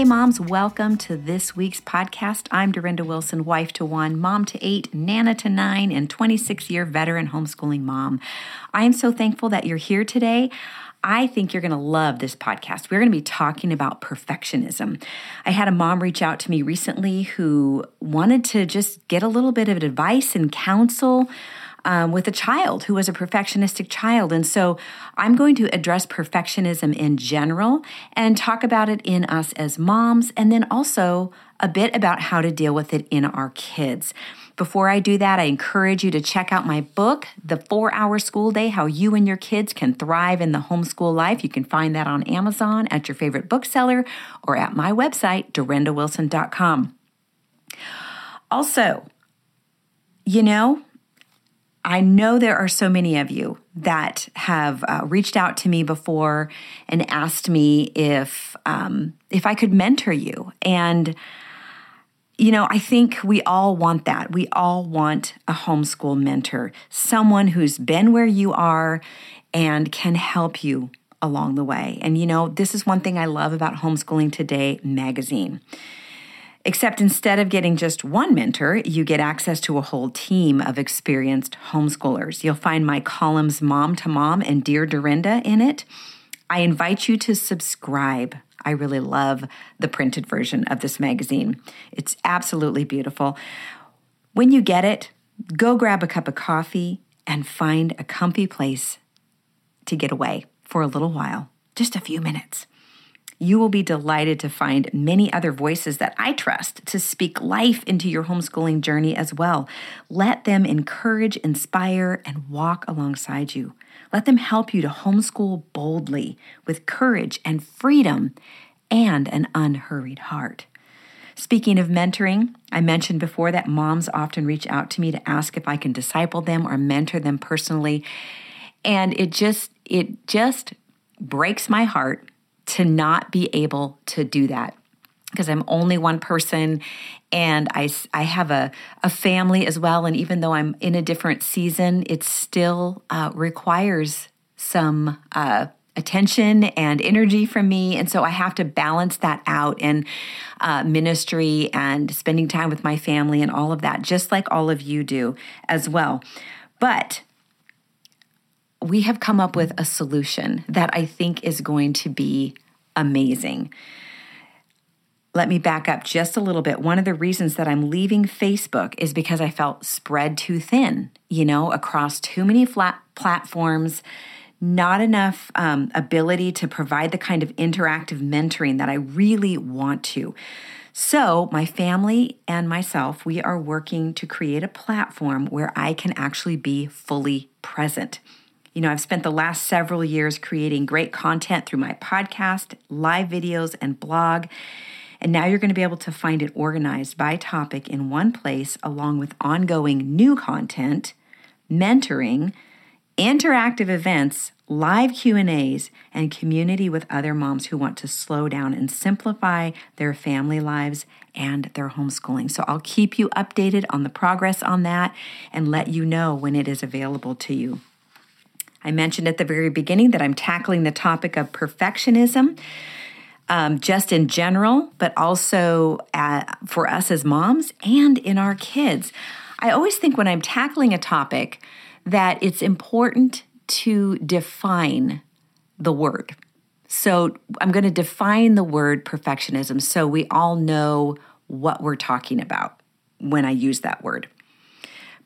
Hey, moms, welcome to this week's podcast. I'm Durenda Wilson, wife to one, mom to eight, nana to nine, and 26 year veteran homeschooling mom. I am so thankful that you're here today. I think you're going to love this podcast. We're going to be talking about perfectionism. I had a mom reach out to me recently who wanted to just get a little bit of advice and counsel um, with a child who was a perfectionistic child. And so I'm going to address perfectionism in general and talk about it in us as moms, and then also a bit about how to deal with it in our kids. Before I do that, I encourage you to check out my book, The Four Hour School Day How You and Your Kids Can Thrive in the Homeschool Life. You can find that on Amazon, at your favorite bookseller, or at my website, durendawilson.com. Also, you know, I know there are so many of you that have uh, reached out to me before and asked me if um, if I could mentor you, and you know I think we all want that. We all want a homeschool mentor, someone who's been where you are and can help you along the way. And you know this is one thing I love about Homeschooling Today magazine Except instead of getting just one mentor, you get access to a whole team of experienced homeschoolers. You'll find my columns Mom to Mom and Dear Durenda in it. I invite you to subscribe. I really love the printed version of this magazine. It's absolutely beautiful. When you get it, go grab a cup of coffee and find a comfy place to get away for a little while, just a few minutes you will be delighted to find many other voices that I trust to speak life into your homeschooling journey as well. Let them encourage, inspire, and walk alongside you. Let them help you to homeschool boldly with courage and freedom and an unhurried heart. Speaking of mentoring, I mentioned before that moms often reach out to me to ask if I can disciple them or mentor them personally. And it just it just breaks my heart to not be able to do that because I'm only one person and I, I have a, a family as well. And even though I'm in a different season, it still uh, requires some uh, attention and energy from me. And so I have to balance that out in uh, ministry and spending time with my family and all of that, just like all of you do as well. But we have come up with a solution that I think is going to be amazing. Let me back up just a little bit. One of the reasons that I'm leaving Facebook is because I felt spread too thin, you know, across too many flat platforms, not enough um, ability to provide the kind of interactive mentoring that I really want to. So, my family and myself, we are working to create a platform where I can actually be fully present. You know, I've spent the last several years creating great content through my podcast, live videos, and blog. And now you're going to be able to find it organized by topic in one place, along with ongoing new content, mentoring, interactive events, live Q&As, and community with other moms who want to slow down and simplify their family lives and their homeschooling. So I'll keep you updated on the progress on that and let you know when it is available to you. I mentioned at the very beginning that I'm tackling the topic of perfectionism. Um, just in general, but also at, uh, for us as moms and in our kids. I always think when I'm tackling a topic that it's important to define the word. So I'm going to define the word perfectionism so we all know what we're talking about when I use that word.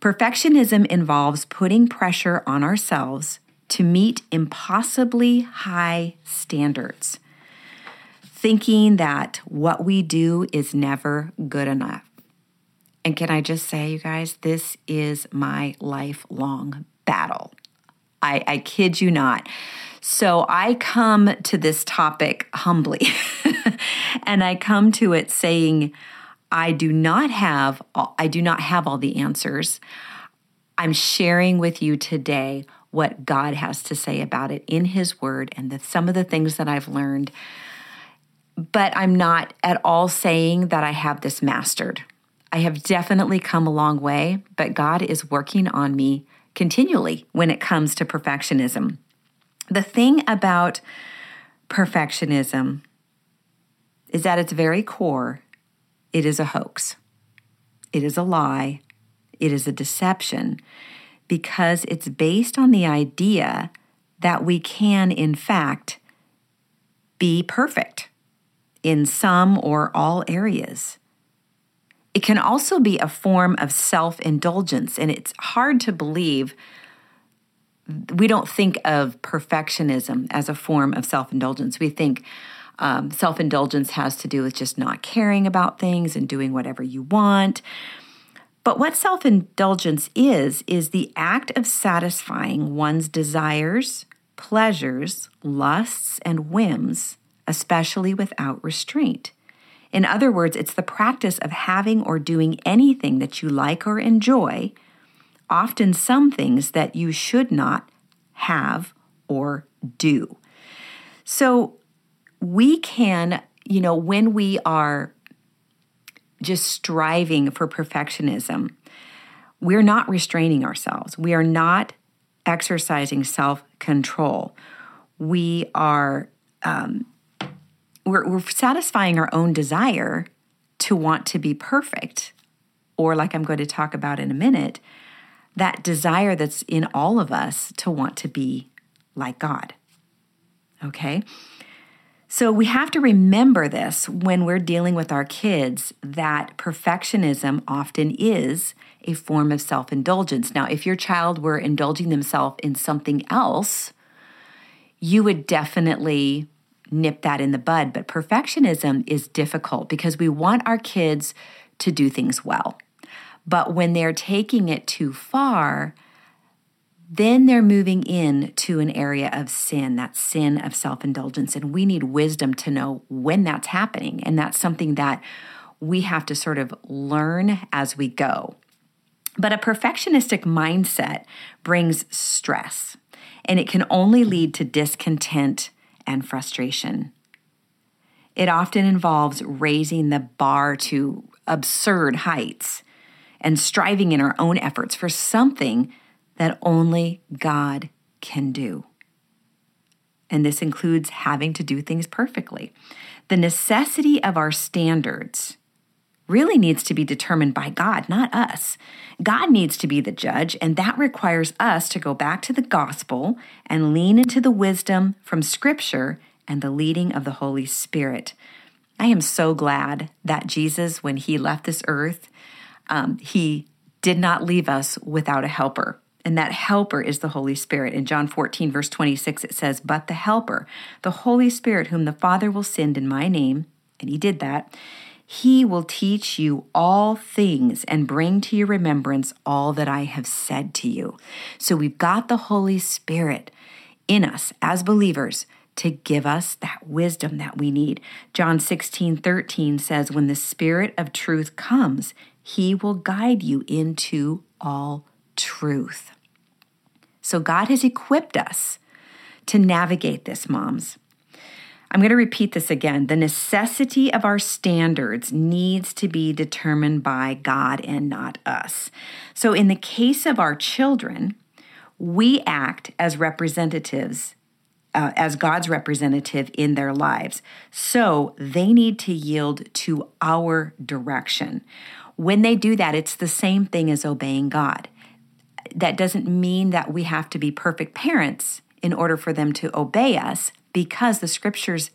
Perfectionism involves putting pressure on ourselves to meet impossibly high standards, thinking that what we do is never good enough. And can I just say, you guys, this is my lifelong battle. I, I kid you not. So I come to this topic humbly, and I come to it saying, I do not have I do not have all the answers. I'm sharing with you today what God has to say about it in His Word and the, some of the things that I've learned. But I'm not at all saying that I have this mastered. I have definitely come a long way, but God is working on me continually when it comes to perfectionism. The thing about perfectionism is at its very core, it is a hoax. It is a lie. It is a deception because it's based on the idea that we can, in fact, be perfect in some or all areas. It can also be a form of self indulgence, and it's hard to believe we don't think of perfectionism as a form of self indulgence. We think um, self indulgence has to do with just not caring about things and doing whatever you want. But what self indulgence is, is the act of satisfying one's desires, pleasures, lusts, and whims, especially without restraint. In other words, it's the practice of having or doing anything that you like or enjoy, often some things that you should not have or do. So we can, you know, when we are just striving for perfectionism, we're not restraining ourselves. We are not exercising self control. We are um, we're, we're satisfying our own desire to want to be perfect, or like I'm going to talk about in a minute, that desire that's in all of us to want to be like God. Okay? So we have to remember this when we're dealing with our kids that perfectionism often is a form of self indulgence. Now, if your child were indulging themselves in something else, you would definitely nip that in the bud. But perfectionism is difficult because we want our kids to do things well. But when they're taking it too far, then they're moving in to an area of sin, that sin of self indulgence. And we need wisdom to know when that's happening. And that's something that we have to sort of learn as we go. But a perfectionistic mindset brings stress, and it can only lead to discontent and frustration. It often involves raising the bar to absurd heights and striving in our own efforts for something that only God can do. And this includes having to do things perfectly. The necessity of our standards really needs to be determined by God, not us. God needs to be the judge, and that requires us to go back to the gospel and lean into the wisdom from Scripture and the leading of the Holy Spirit. I am so glad that Jesus, when he left this earth, um, he did not leave us without a helper. And that helper is the Holy Spirit. In John 14, verse 26, it says, But the helper, the Holy Spirit, whom the Father will send in my name, and he did that, he will teach you all things and bring to your remembrance all that I have said to you. So we've got the Holy Spirit in us as believers to give us that wisdom that we need. John 16, 13 says, When the Spirit of truth comes, he will guide you into all truth. So God has equipped us to navigate this, moms. I'm going to repeat this again. The necessity of our standards needs to be determined by God and not us. So, in the case of our children, we act as representatives, uh, as God's representative in their lives. So, they need to yield to our direction. When they do that, it's the same thing as obeying God that doesn't mean that we have to be perfect parents in order for them to obey us because the scriptures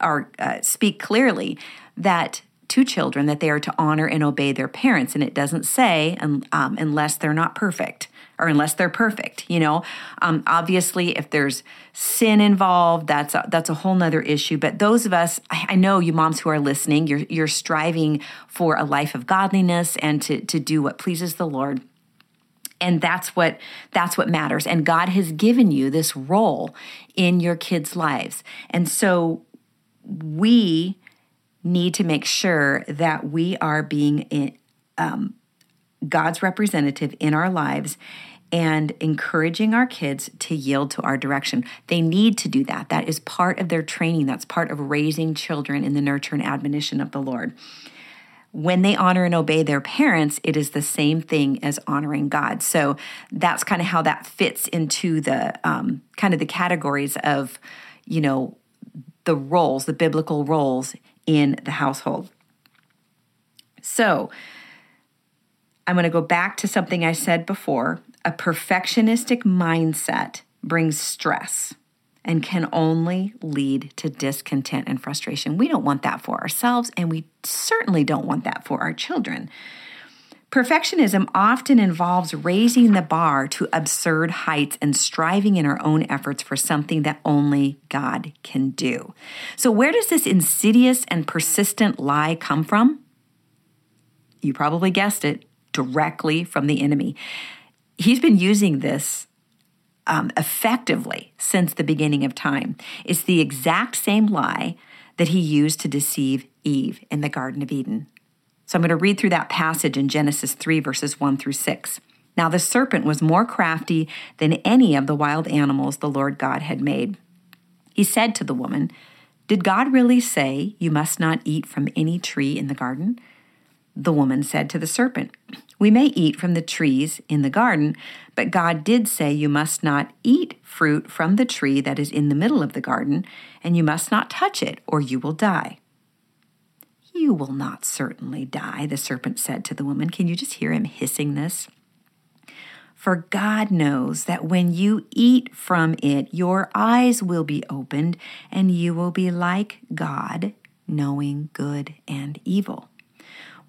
are uh, speak clearly that to children that they are to honor and obey their parents. And it doesn't say um, unless they're not perfect or unless they're perfect you know? Um, obviously if there's sin involved that's a, that's a whole nother issue. But those of us I, I know you moms who are listening you're, you're striving for a life of godliness and to, to do what pleases the lord and that's what that's what matters and god has given you this role in your kids lives and so we need to make sure that we are being in, um, god's representative in our lives and encouraging our kids to yield to our direction. They need to do that. That is part of their training. That's part of raising children in the nurture and admonition of the Lord when they honor and obey their parents, it is the same thing as honoring God. So that's kind of how that fits into the um, kind of the categories of, you know, the roles, the biblical roles in the household. So, I'm going to go back to something I said before. A perfectionistic mindset brings stress and can only lead to discontent and frustration. We don't want that for ourselves, and we certainly don't want that for our children. Perfectionism often involves raising the bar to absurd heights and striving in our own efforts for something that only God can do. So, where does this insidious and persistent lie come from? You probably guessed it directly from the enemy. He's been using this um, effectively since the beginning of time. It's the exact same lie that he used to deceive Eve in the Garden of Eden. So I'm going to read through that passage in Genesis 3, verses 1 through 6. Now the serpent was more crafty than any of the wild animals the Lord God had made. He said to the woman, Did God really say you must not eat from any tree in the garden? The woman said to the serpent, We may eat from the trees in the garden, but God did say you must not eat fruit from the tree that is in the middle of the garden, and you must not touch it, or you will die. You will not certainly die, the serpent said to the woman. Can you just hear him hissing this? For God knows that when you eat from it, your eyes will be opened, and you will be like God, knowing good and evil.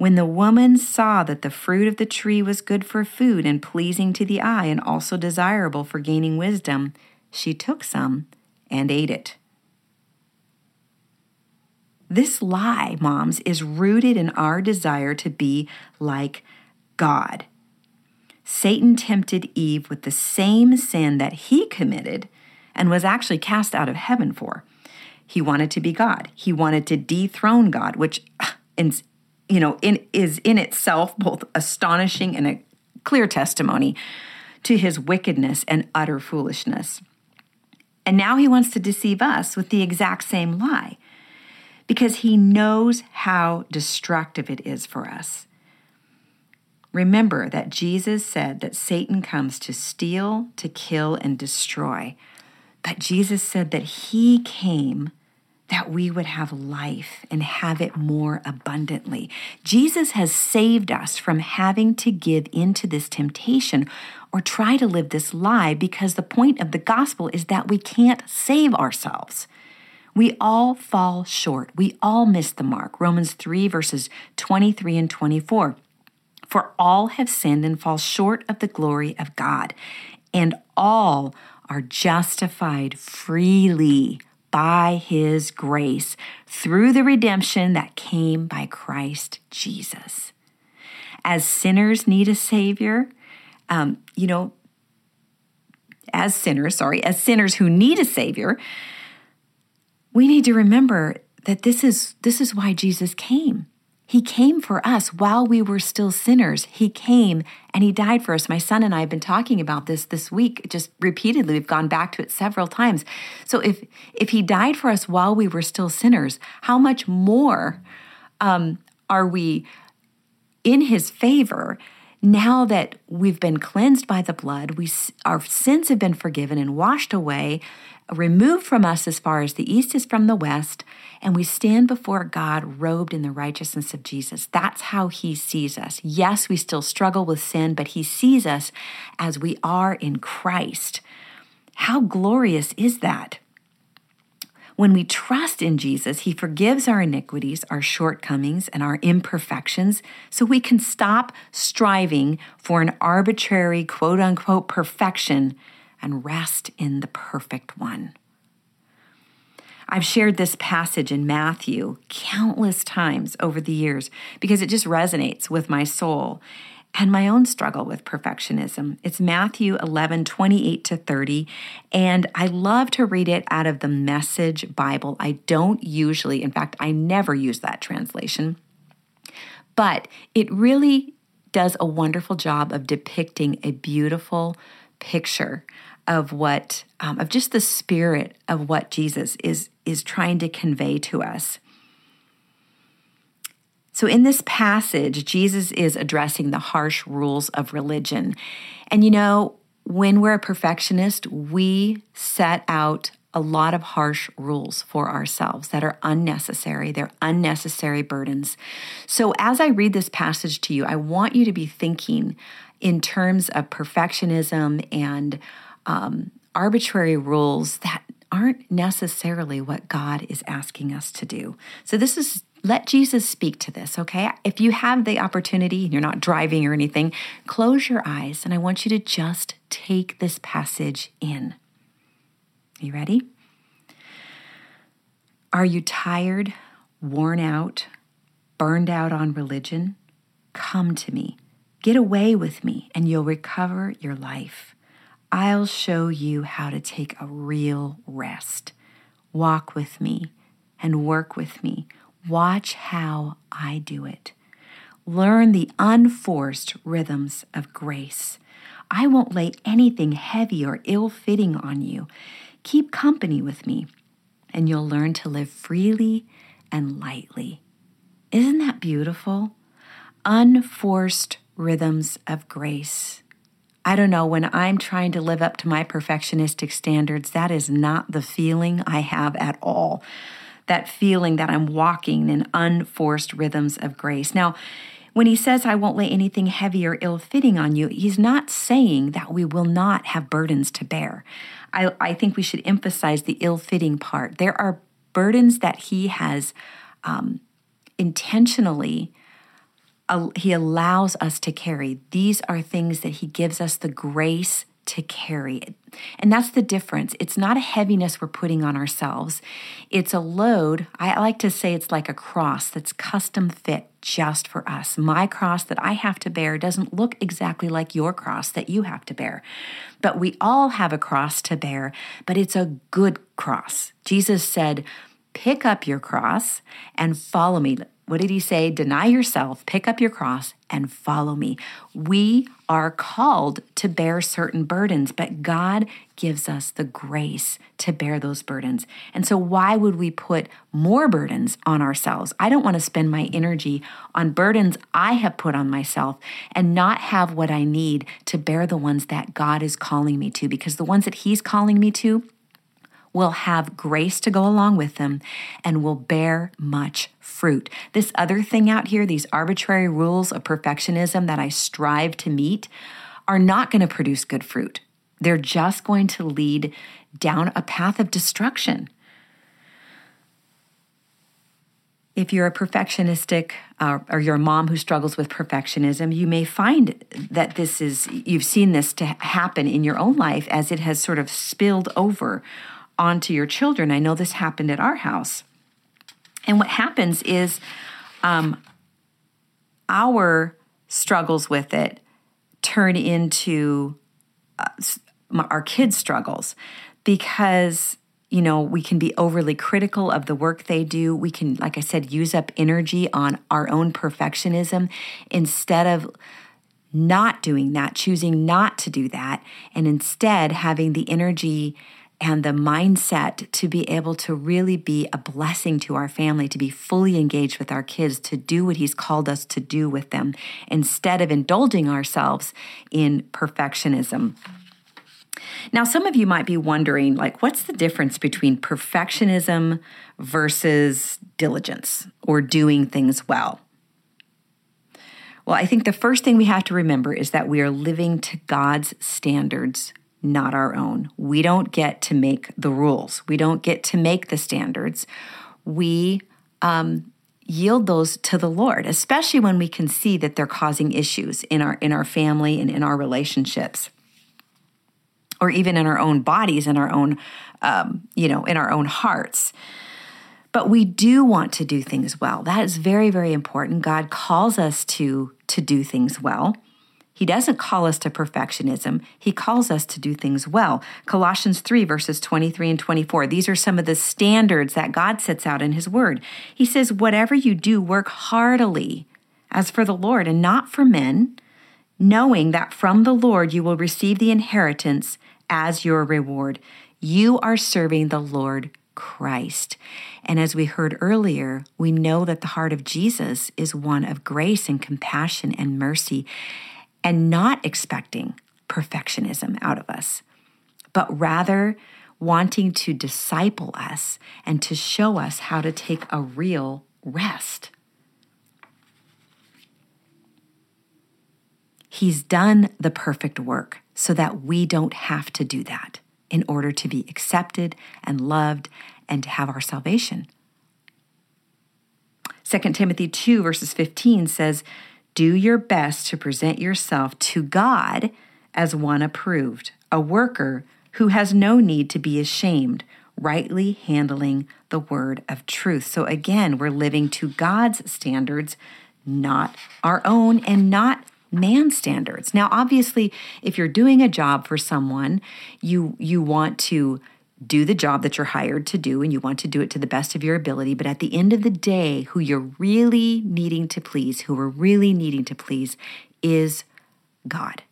When the woman saw that the fruit of the tree was good for food and pleasing to the eye, and also desirable for gaining wisdom, she took some and ate it. This lie, moms, is rooted in our desire to be like God. Satan tempted Eve with the same sin that he committed and was actually cast out of heaven for. He wanted to be God. He wanted to dethrone God, which is, you know, in, is in itself both astonishing and a clear testimony to his wickedness and utter foolishness. And now he wants to deceive us with the exact same lie because he knows how destructive it is for us. Remember that Jesus said that Satan comes to steal, to kill, and destroy. But Jesus said that he came that we would have life and have it more abundantly. Jesus has saved us from having to give into this temptation or try to live this lie because the point of the gospel is that we can't save ourselves. We all fall short. We all miss the mark. Romans 3, verses 23 and 24. For all have sinned and fall short of the glory of God, and all are justified freely by his grace through the redemption that came by Christ Jesus. As sinners need a Savior, um, you know, as sinners, sorry, as sinners who need a Savior, we need to remember that this is this is why Jesus came. He came for us while we were still sinners. He came and he died for us. My son and I have been talking about this this week just repeatedly. We've gone back to it several times. So if if he died for us while we were still sinners, how much more um, are we in his favor now that we've been cleansed by the blood? We our sins have been forgiven and washed away removed from us as far as the east is from the west, and we stand before God robed in the righteousness of Jesus. That's how He sees us. Yes, we still struggle with sin, but He sees us as we are in Christ. How glorious is that? When we trust in Jesus, He forgives our iniquities, our shortcomings, and our imperfections, so we can stop striving for an arbitrary, quote unquote, perfection and rest in the perfect one. I've shared this passage in Matthew countless times over the years because it just resonates with my soul and my own struggle with perfectionism. It's Matthew 11, 28 to 30, and I love to read it out of the Message Bible. I don't usually, in fact, I never use that translation, but it really does a wonderful job of depicting a beautiful picture of what um, of just the spirit of what Jesus is is trying to convey to us. So in this passage, Jesus is addressing the harsh rules of religion. And you know, when we're a perfectionist, we set out a lot of harsh rules for ourselves that are unnecessary. They're unnecessary burdens. So, as I read this passage to you, I want you to be thinking in terms of perfectionism and um, arbitrary rules that aren't necessarily what God is asking us to do. So, this is let Jesus speak to this, okay? If you have the opportunity and you're not driving or anything, close your eyes and I want you to just take this passage in. You ready? Are you tired, worn out, burned out on religion? Come to me. Get away with me, and you'll recover your life. I'll show you how to take a real rest. Walk with me and work with me. Watch how I do it. Learn the unforced rhythms of grace. I won't lay anything heavy or ill fitting on you. Keep company with me, and you'll learn to live freely and lightly. Isn't that beautiful? Unforced rhythms of grace. I don't know, when I'm trying to live up to my perfectionistic standards, that is not the feeling I have at all. That feeling that I'm walking in unforced rhythms of grace. Now, when he says, I won't lay anything heavy or ill fitting on you, he's not saying that we will not have burdens to bear. I, I think we should emphasize the ill fitting part. There are burdens that he has um, intentionally he allows us to carry. These are things that he gives us the grace to carry. It. And that's the difference. It's not a heaviness we're putting on ourselves, it's a load. I like to say it's like a cross that's custom fit just for us. My cross that I have to bear doesn't look exactly like your cross that you have to bear. But we all have a cross to bear, but it's a good cross. Jesus said, Pick up your cross and follow me. What did he say? Deny yourself, pick up your cross, and follow me. We are called to bear certain burdens, but God gives us the grace to bear those burdens. And so, why would we put more burdens on ourselves? I don't want to spend my energy on burdens I have put on myself and not have what I need to bear the ones that God is calling me to, because the ones that He's calling me to, will have grace to go along with them and will bear much fruit. This other thing out here, these arbitrary rules of perfectionism that I strive to meet, are not going to produce good fruit. They're just going to lead down a path of destruction. If you're a perfectionistic uh, or you're a mom who struggles with perfectionism, you may find that this is, you've seen this to happen in your own life as it has sort of spilled over onto your children. I know this happened at our house. And what happens is um, our struggles with it turn into uh, our kids' struggles because you know we can be overly critical of the work they do we can like i said use up energy on our own perfectionism instead of not doing that choosing not to do that and instead having the energy and the mindset to be able to really be a blessing to our family, to be fully engaged with our kids, to do what He's called us to do with them, instead of indulging ourselves in perfectionism. Now, some of you might be wondering, like, what's the difference between perfectionism versus diligence or doing things well? Well, I think the first thing we have to remember is that we are living to God's standards not our own. We don't get to make the rules, we don't get to make the standards. We um, yield those to the Lord, especially when we can see that they're causing issues in our in our family and in our relationships, or even in our own bodies, in our own, um, you know, in our own hearts. But we do want to do things well. That is very, very important. God calls us to to do things well. He doesn't call us to perfectionism. He calls us to do things well. Colossians 3, verses 23 and 24. These are some of the standards that God sets out in His Word. He says, Whatever you do, work heartily as for the Lord and not for men, knowing that from the Lord you will receive the inheritance as your reward. You are serving the Lord Christ. And as we heard earlier, we know that the heart of Jesus is one of grace and compassion and mercy and not expecting perfectionism out of us, but rather wanting to disciple us and to show us how to take a real rest. He's done the perfect work so that we don't have to do that in order to be accepted and loved and to have our salvation. 2 Timothy 2, verses 15 says, Do your best to present yourself to God as one approved, a worker who has no need to be ashamed, rightly handling the word of truth. So again, we're living to God's standards, not our own, and not man standards. Now, obviously, if you're doing a job for someone, you you want to do the job that you're hired to do and you want to do it to the best of your ability. But at the end of the day, who you're really needing to please, who we're really needing to please, is God.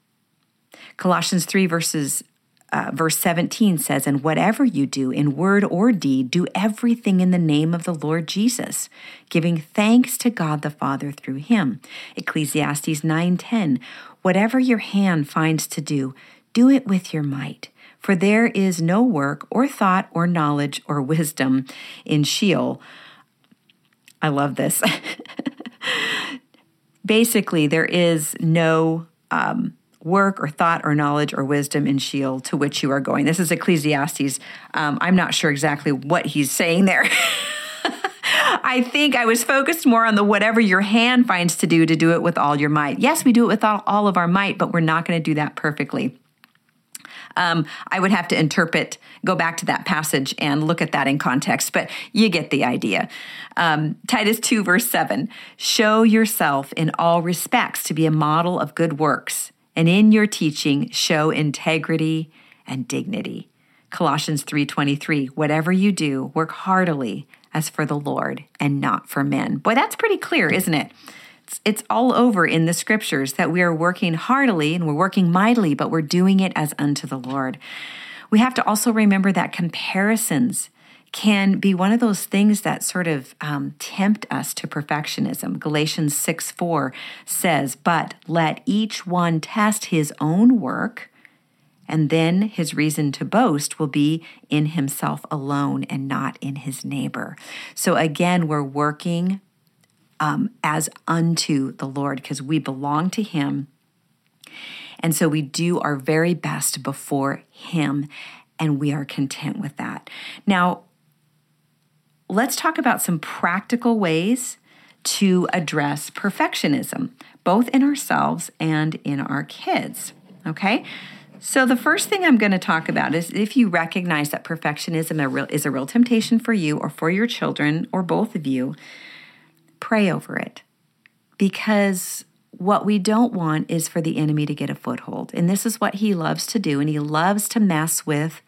Colossians 3, verses uh, verse 17 says, And whatever you do in word or deed, do everything in the name of the Lord Jesus, giving thanks to God the Father through him. Ecclesiastes 9:10, Whatever your hand finds to do, do it with your might. For there is no work or thought or knowledge or wisdom in Sheol. I love this. Basically, there is no um, work or thought or knowledge or wisdom in Sheol to which you are going. This is Ecclesiastes. Um, I'm not sure exactly what he's saying there. I think I was focused more on the whatever your hand finds to do, to do it with all your might. Yes, we do it with all, all of our might, but we're not going to do that perfectly. Um, I would have to interpret, go back to that passage and look at that in context, but you get the idea. Um, Titus 2, verse 7 Show yourself in all respects to be a model of good works and in your teaching show integrity and dignity. Colossians 3:23 Whatever you do, work heartily as for the Lord and not for men. Boy, that's pretty clear, isn't it? It's, it's all over in the scriptures that we are working heartily and we're working mightily, but we're doing it as unto the Lord. We have to also remember that comparisons can be one of those things that sort of um, tempt us to perfectionism. Galatians 6 4 says, But let each one test his own work, and then his reason to boast will be in himself alone and not in his neighbor. So again, we're working um, as unto the Lord because we belong to him. And so we do our very best before him and we are content with that. Now, let's talk about some practical ways to address perfectionism, both in ourselves and in our kids. Okay? So, the first thing I'm going to talk about is if you recognize that perfectionism is a real temptation for you or for your children or both of you, pray over it. Because what we don't want is for the enemy to get a foothold. And this is what he loves to do. And he loves to mess with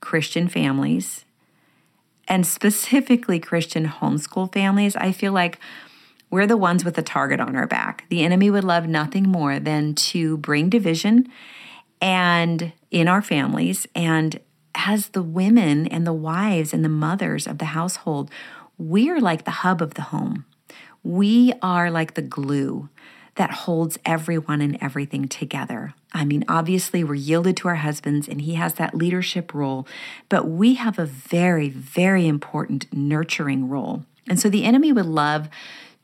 Christian families and specifically Christian homeschool families, I feel like we're the ones with the target on our back. The enemy would love nothing more than to bring division and in our families and as the women and the wives and the mothers of the household, we're like the hub of the home. We are like the glue that holds everyone and everything together. I mean, obviously, we're yielded to our husbands and he has that leadership role, but we have a very, very important nurturing role. And so the enemy would love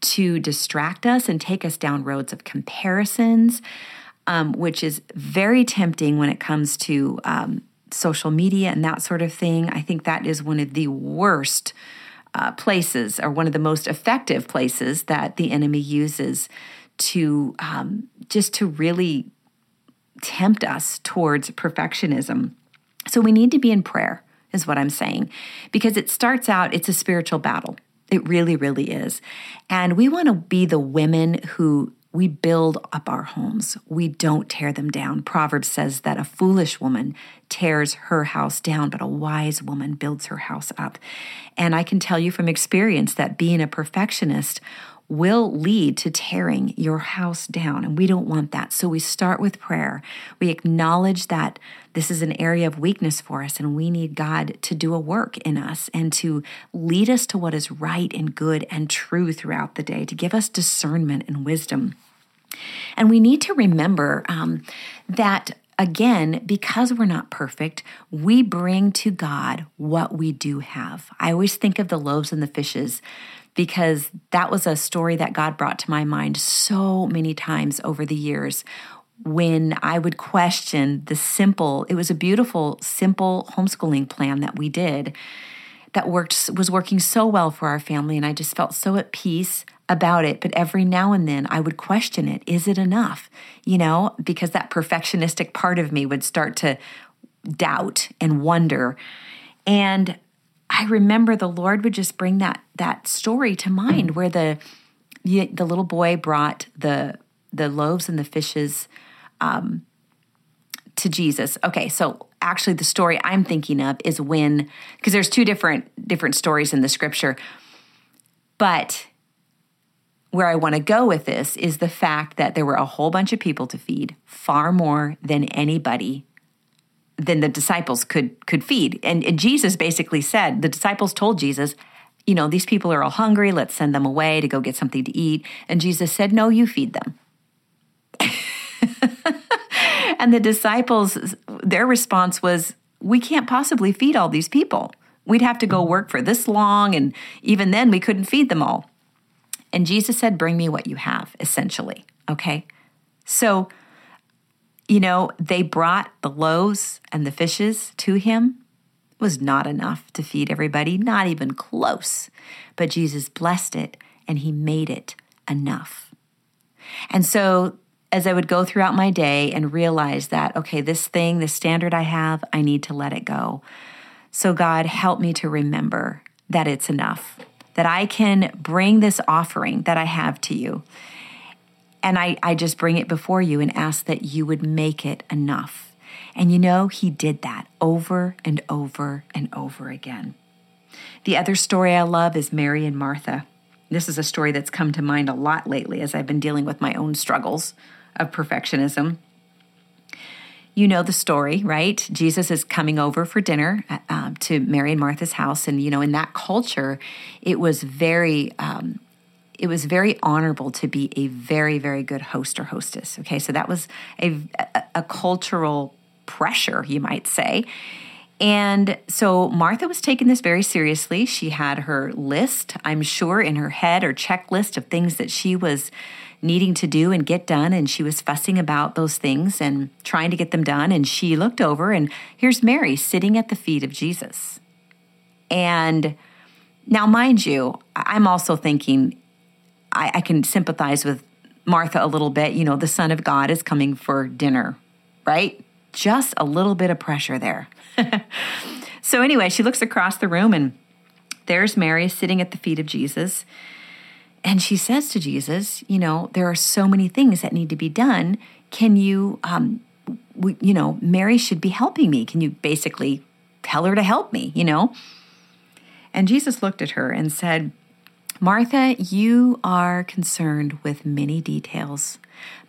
to distract us and take us down roads of comparisons, um, which is very tempting when it comes to um, social media and that sort of thing. I think that is one of the worst. Uh, places, or one of the most effective places that the enemy uses to um, just to really tempt us towards perfectionism. So we need to be in prayer, is what I'm saying, because it starts out, it's a spiritual battle. It really, really is. And we want to be the women who we build up our homes. We don't tear them down. Proverbs says that a foolish woman tears her house down, but a wise woman builds her house up. And I can tell you from experience that being a perfectionist will lead to tearing your house down. And we don't want that. So we start with prayer. We acknowledge that this is an area of weakness for us, and we need God to do a work in us and to lead us to what is right and good and true throughout the day, to give us discernment and wisdom. And we need to remember um, that again, because we're not perfect, we bring to God what we do have. I always think of the loaves and the fishes because that was a story that God brought to my mind so many times over the years when I would question the simple, it was a beautiful, simple homeschooling plan that we did that worked was working so well for our family and I just felt so at peace about it. But every now and then I would question it is it enough? You know because that perfectionistic part of me would start to doubt and wonder. And I remember the Lord would just bring that that story to mind where the the little boy brought the the loaves and the fishes um, to Jesus. Okay, so actually the story I'm thinking of is when because there's two different different stories in the scripture. But where I want to go with this is the fact that there were a whole bunch of people to feed, far more than anybody than the disciples could could feed. And, and Jesus basically said, the disciples told Jesus, you know, these people are all hungry, let's send them away to go get something to eat. And Jesus said, No, you feed them. and the disciples, their response was, We can't possibly feed all these people. We'd have to go work for this long, and even then we couldn't feed them all. And Jesus said, Bring me what you have, essentially. Okay. So, you know, they brought the loaves and the fishes to him. It was not enough to feed everybody, not even close. But Jesus blessed it and he made it enough. And so as I would go throughout my day and realize that, okay, this thing, this standard I have, I need to let it go. So, God, help me to remember that it's enough, that I can bring this offering that I have to you. And I, I just bring it before you and ask that you would make it enough. And you know, He did that over and over and over again. The other story I love is Mary and Martha. This is a story that's come to mind a lot lately as I've been dealing with my own struggles of perfectionism. You know the story, right? Jesus is coming over for dinner uh, to Mary and Martha's house, and you know, in that culture, it was very, um, it was very honorable to be a very, very good host or hostess. Okay, so that was a, a, cultural pressure, you might say. And so Martha was taking this very seriously. She had her list, I'm sure, in her head or checklist of things that she was needing to do and get done. And she was fussing about those things and trying to get them done. And she looked over, and here's Mary sitting at the feet of Jesus. And now, mind you, I'm also thinking I, I can sympathize with Martha a little bit. You know, the Son of God is coming for dinner, right? Just a little bit of pressure there. so, anyway, she looks across the room and there's Mary sitting at the feet of Jesus. And she says to Jesus, You know, there are so many things that need to be done. Can you, um, we, you know, Mary should be helping me. Can you basically tell her to help me, you know? And Jesus looked at her and said, Martha, you are concerned with many details,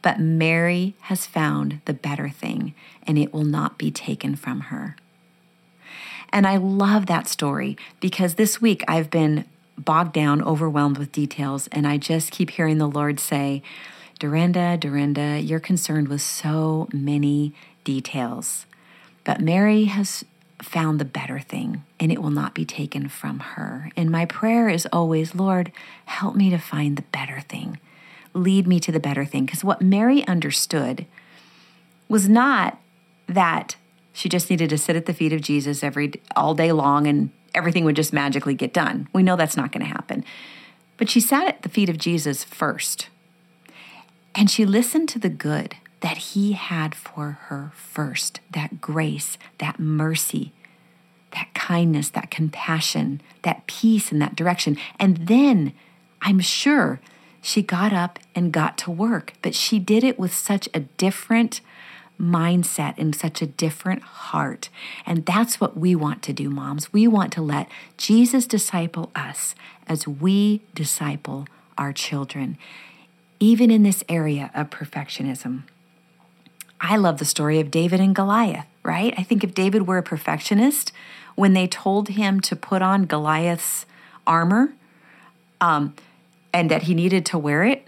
but Mary has found the better thing, and it will not be taken from her. And I love that story because this week I've been bogged down, overwhelmed with details. And I just keep hearing the Lord say, Durenda, Durenda, you're concerned with so many details. But Mary has found the better thing, and it will not be taken from her. And my prayer is always, Lord, help me to find the better thing. Lead me to the better thing. Because what Mary understood was not that she just needed to sit at the feet of Jesus every all day long and everything would just magically get done. We know that's not going to happen. But she sat at the feet of Jesus first. And she listened to the good that he had for her first that grace, that mercy, that kindness, that compassion, that peace in that direction. And then I'm sure she got up and got to work, but she did it with such a different mindset and such a different heart. And that's what we want to do, moms. We want to let Jesus disciple us as we disciple our children, even in this area of perfectionism. I love the story of David and Goliath, right? I think if David were a perfectionist, when they told him to put on Goliath's armor um, and that he needed to wear it,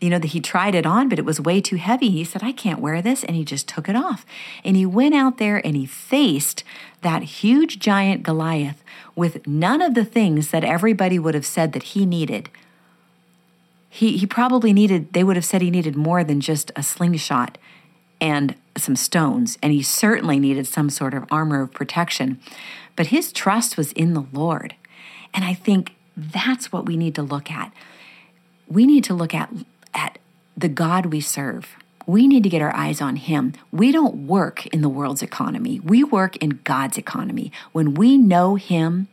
you know, that he tried it on, but it was way too heavy. He said, I can't wear this. And he just took it off. And he went out there and he faced that huge giant Goliath with none of the things that everybody would have said that he needed. He, he probably needed, they would have said he needed more than just a slingshot and some stones. And he certainly needed some sort of armor of protection. But his trust was in the Lord. And I think that's what we need to look at. We need to look at at the God we serve. We need to get our eyes on Him. We don't work in the world's economy, we work in God's economy. When we know Him,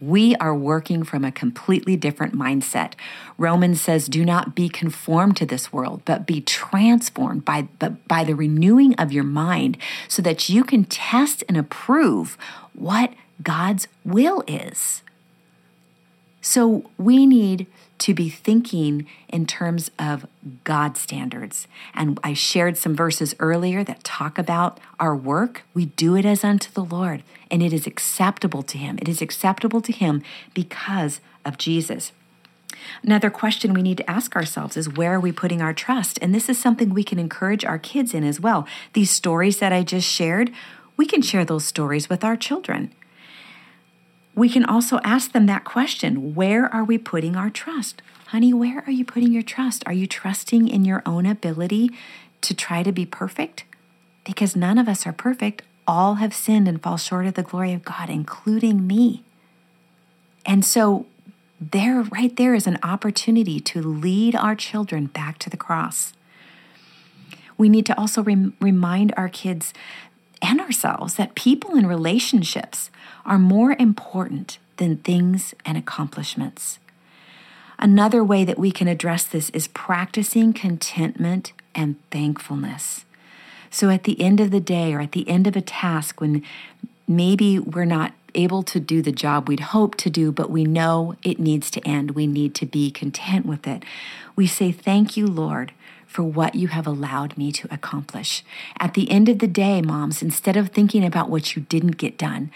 we are working from a completely different mindset. Romans says, Do not be conformed to this world, but be transformed by, but by the renewing of your mind so that you can test and approve what God's will is. So we need to be thinking in terms of God standards. And I shared some verses earlier that talk about our work. We do it as unto the Lord, and it is acceptable to Him. It is acceptable to Him because of Jesus. Another question we need to ask ourselves is where are we putting our trust? And this is something we can encourage our kids in as well. These stories that I just shared, we can share those stories with our children we can also ask them that question Where are we putting our trust? Honey, where are you putting your trust? Are you trusting in your own ability to try to be perfect? Because none of us are perfect. All have sinned and fall short of the glory of God, including me. And so, there, right there, is an opportunity to lead our children back to the cross. We need to also rem- remind our kids and ourselves that people and relationships are more important than things and accomplishments. Another way that we can address this is practicing contentment and thankfulness. So at the end of the day or at the end of a task, when maybe we're not able to do the job we'd hope to do, but we know it needs to end, we need to be content with it. We say, Thank you, Lord, for what you have allowed me to accomplish. At the end of the day, moms, instead of thinking about what you didn't get done,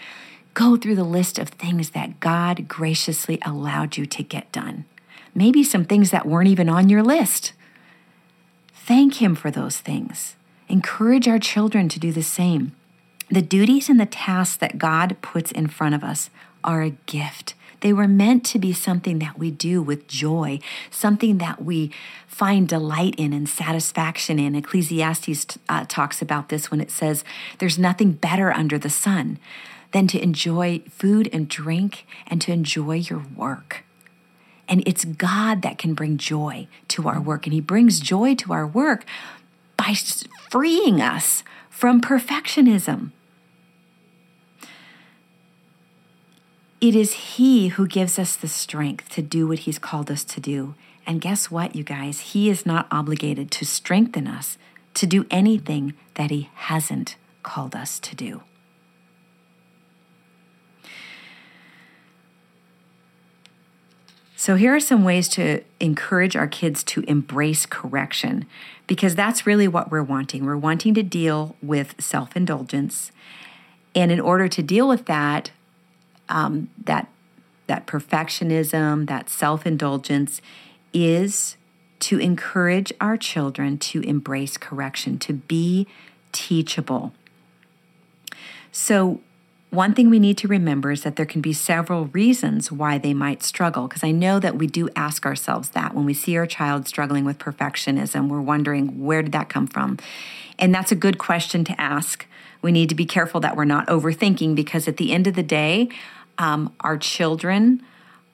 go through the list of things that God graciously allowed you to get done. Maybe some things that weren't even on your list. Thank Him for those things. Encourage our children to do the same. The duties and the tasks that God puts in front of us are a gift. They were meant to be something that we do with joy, something that we find delight in and satisfaction in. Ecclesiastes uh, talks about this when it says, There's nothing better under the sun than to enjoy food and drink and to enjoy your work. And it's God that can bring joy to our work. And He brings joy to our work by freeing us from perfectionism. It is He who gives us the strength to do what He's called us to do. And guess what, you guys? He is not obligated to strengthen us to do anything that He hasn't called us to do. So, here are some ways to encourage our kids to embrace correction because that's really what we're wanting. We're wanting to deal with self indulgence. And in order to deal with that, um, that that perfectionism, that self indulgence, is to encourage our children to embrace correction, to be teachable. So, one thing we need to remember is that there can be several reasons why they might struggle, because I know that we do ask ourselves that when we see our child struggling with perfectionism, we're wondering where did that come from? And that's a good question to ask. We need to be careful that we're not overthinking because at the end of the day, um, our children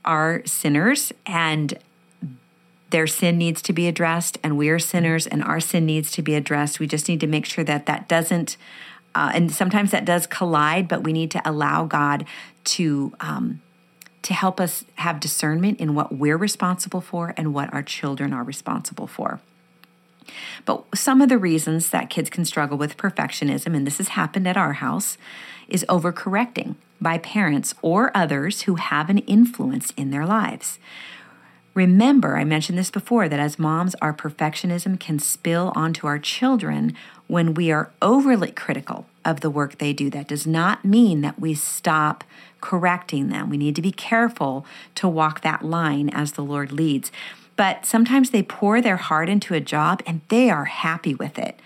are sinners and their sin needs to be addressed, and we are sinners and our sin needs to be addressed. We just need to make sure that that doesn't, uh, and sometimes that does collide, but we need to allow God to. Um, to help us have discernment in what we're responsible for and what our children are responsible for. But some of the reasons that kids can struggle with perfectionism, and this has happened at our house, is overcorrecting by parents or others who have an influence in their lives. Remember, I mentioned this before, that as moms, our perfectionism can spill onto our children when we are overly critical of the work they do. That does not mean that we stop correcting them. We need to be careful to walk that line as the Lord leads. But sometimes they pour their heart into a job and they are happy with it.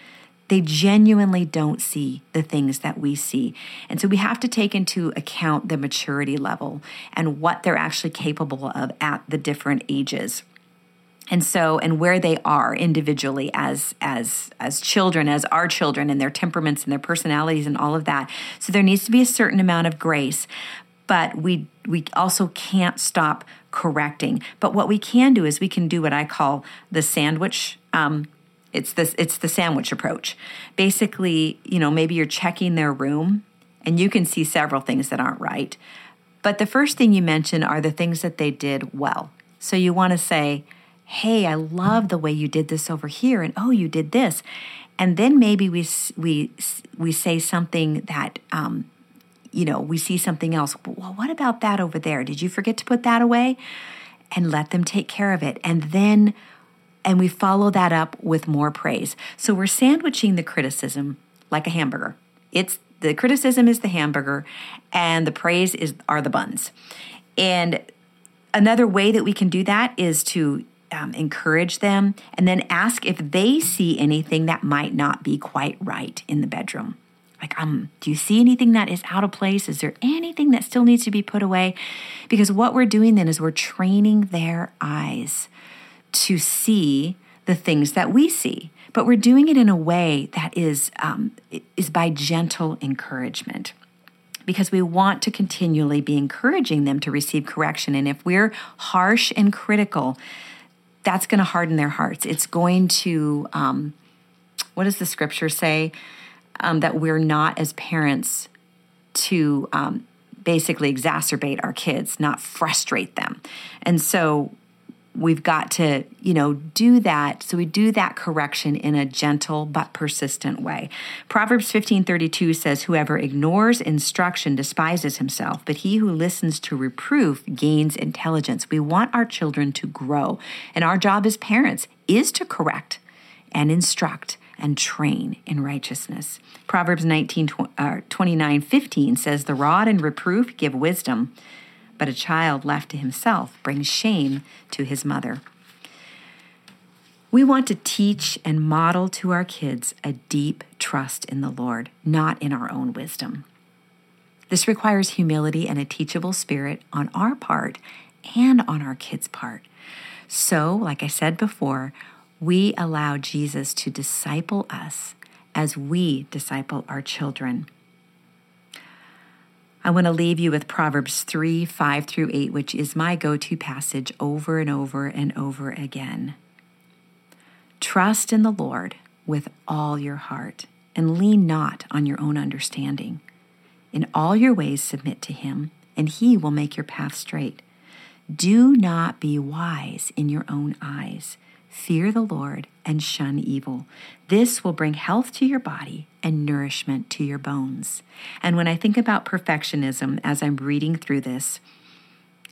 They genuinely don't see the things that we see. And so we have to take into account the maturity level and what they're actually capable of at the different ages and so and where they are individually as as as children as our children and their temperaments and their personalities and all of that so there needs to be a certain amount of grace but we we also can't stop correcting. But what we can do is we can do what i call the sandwich um, it's this it's the sandwich approach. Basically you know maybe you're checking their room and you can see several things that aren't right. But the first thing you mention are the things that they did well. So you want to say hey, I love the way you did this over here, and oh, you did this. And then maybe we, we, we say something that, um, you know, we see something else. Well, what about that over there? Did you forget to put that away? And let them take care of it. And then, and we follow that up with more praise. So we're sandwiching the criticism like a hamburger. It's the criticism is the hamburger, and the praise is are the buns. And another way that we can do that is to um, encourage them, and then ask if they see anything that might not be quite right in the bedroom. Like, um, do you see anything that is out of place? Is there anything that still needs to be put away? Because what we're doing then is we're training their eyes to see the things that we see, but we're doing it in a way that is um, is by gentle encouragement because we want to continually be encouraging them to receive correction. And if we're harsh and critical, that's going to harden their hearts. It's going to, um, what does the scripture say? Um, that we're not as parents to um, basically exacerbate our kids, not frustrate them. And so we've got to, you know, do that. So we do that correction in a gentle but persistent way. Proverbs 15:32 says whoever ignores instruction despises himself, but he who listens to reproof gains intelligence. We want our children to grow, and our job as parents is to correct and instruct and train in righteousness. Proverbs 19 uh, 29 15 says the rod and reproof give wisdom but a child left to himself brings shame to his mother. We want to teach and model to our kids a deep trust in the Lord, not in our own wisdom. This requires humility and a teachable spirit on our part and on our kids' part. So, like I said before, we allow Jesus to disciple us as we disciple our children. I want to leave you with Proverbs 3 5 through 8, which is my go to passage over and over and over again. Trust in the Lord with all your heart and lean not on your own understanding. In all your ways, submit to him, and he will make your path straight. Do not be wise in your own eyes. Fear the Lord and shun evil. This will bring health to your body and nourishment to your bones. And when I think about perfectionism as I'm reading through this,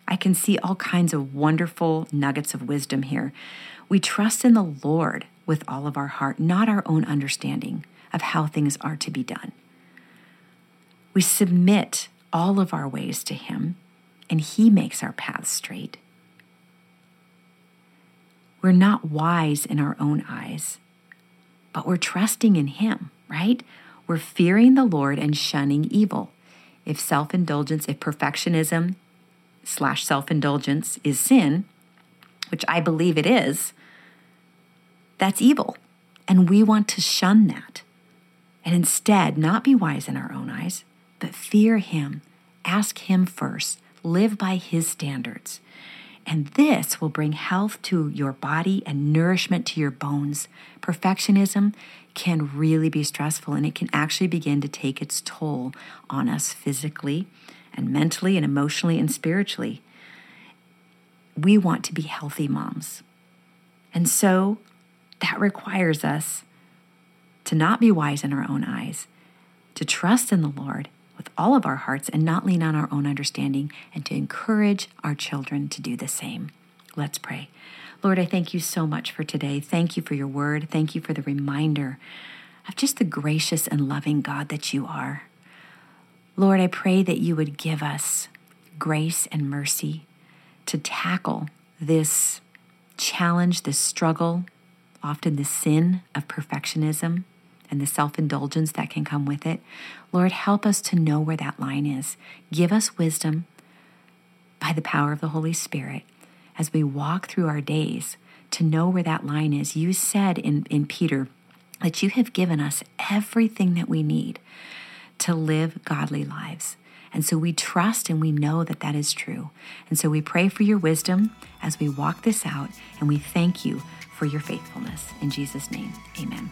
I can see all kinds of wonderful nuggets of wisdom here. We trust in the Lord with all of our heart, not our own understanding of how things are to be done. We submit all of our ways to Him, and He makes our paths straight. We're not wise in our own eyes, but we're trusting in Him, right? We're fearing the Lord and shunning evil. If self indulgence, if perfectionism slash self indulgence is sin, which I believe it is, that's evil. And we want to shun that. And instead, not be wise in our own eyes, but fear Him, ask Him first, live by His standards. And this will bring health to your body and nourishment to your bones. Perfectionism can really be stressful and it can actually begin to take its toll on us physically and mentally and emotionally and spiritually. We want to be healthy moms. And so that requires us to not be wise in our own eyes, to trust in the Lord with all of our hearts and not lean on our own understanding, and to encourage our children to do the same. Let's pray. Lord, I thank you so much for today. Thank you for your word. Thank you for the reminder of just the gracious and loving God that you are. Lord, I pray that you would give us grace and mercy to tackle this challenge this struggle, often the sin of perfectionism and the self indulgence that can come with it. Lord, help us to know where that line is. Give us wisdom by the power of the Holy Spirit as we walk through our days to know where that line is. You said in, in Peter that you have given us everything that we need to live godly lives. And so we trust and we know that that is true. And so we pray for your wisdom as we walk this out, and we thank you for your faithfulness. In Jesus' name, amen.